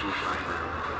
shoe shine.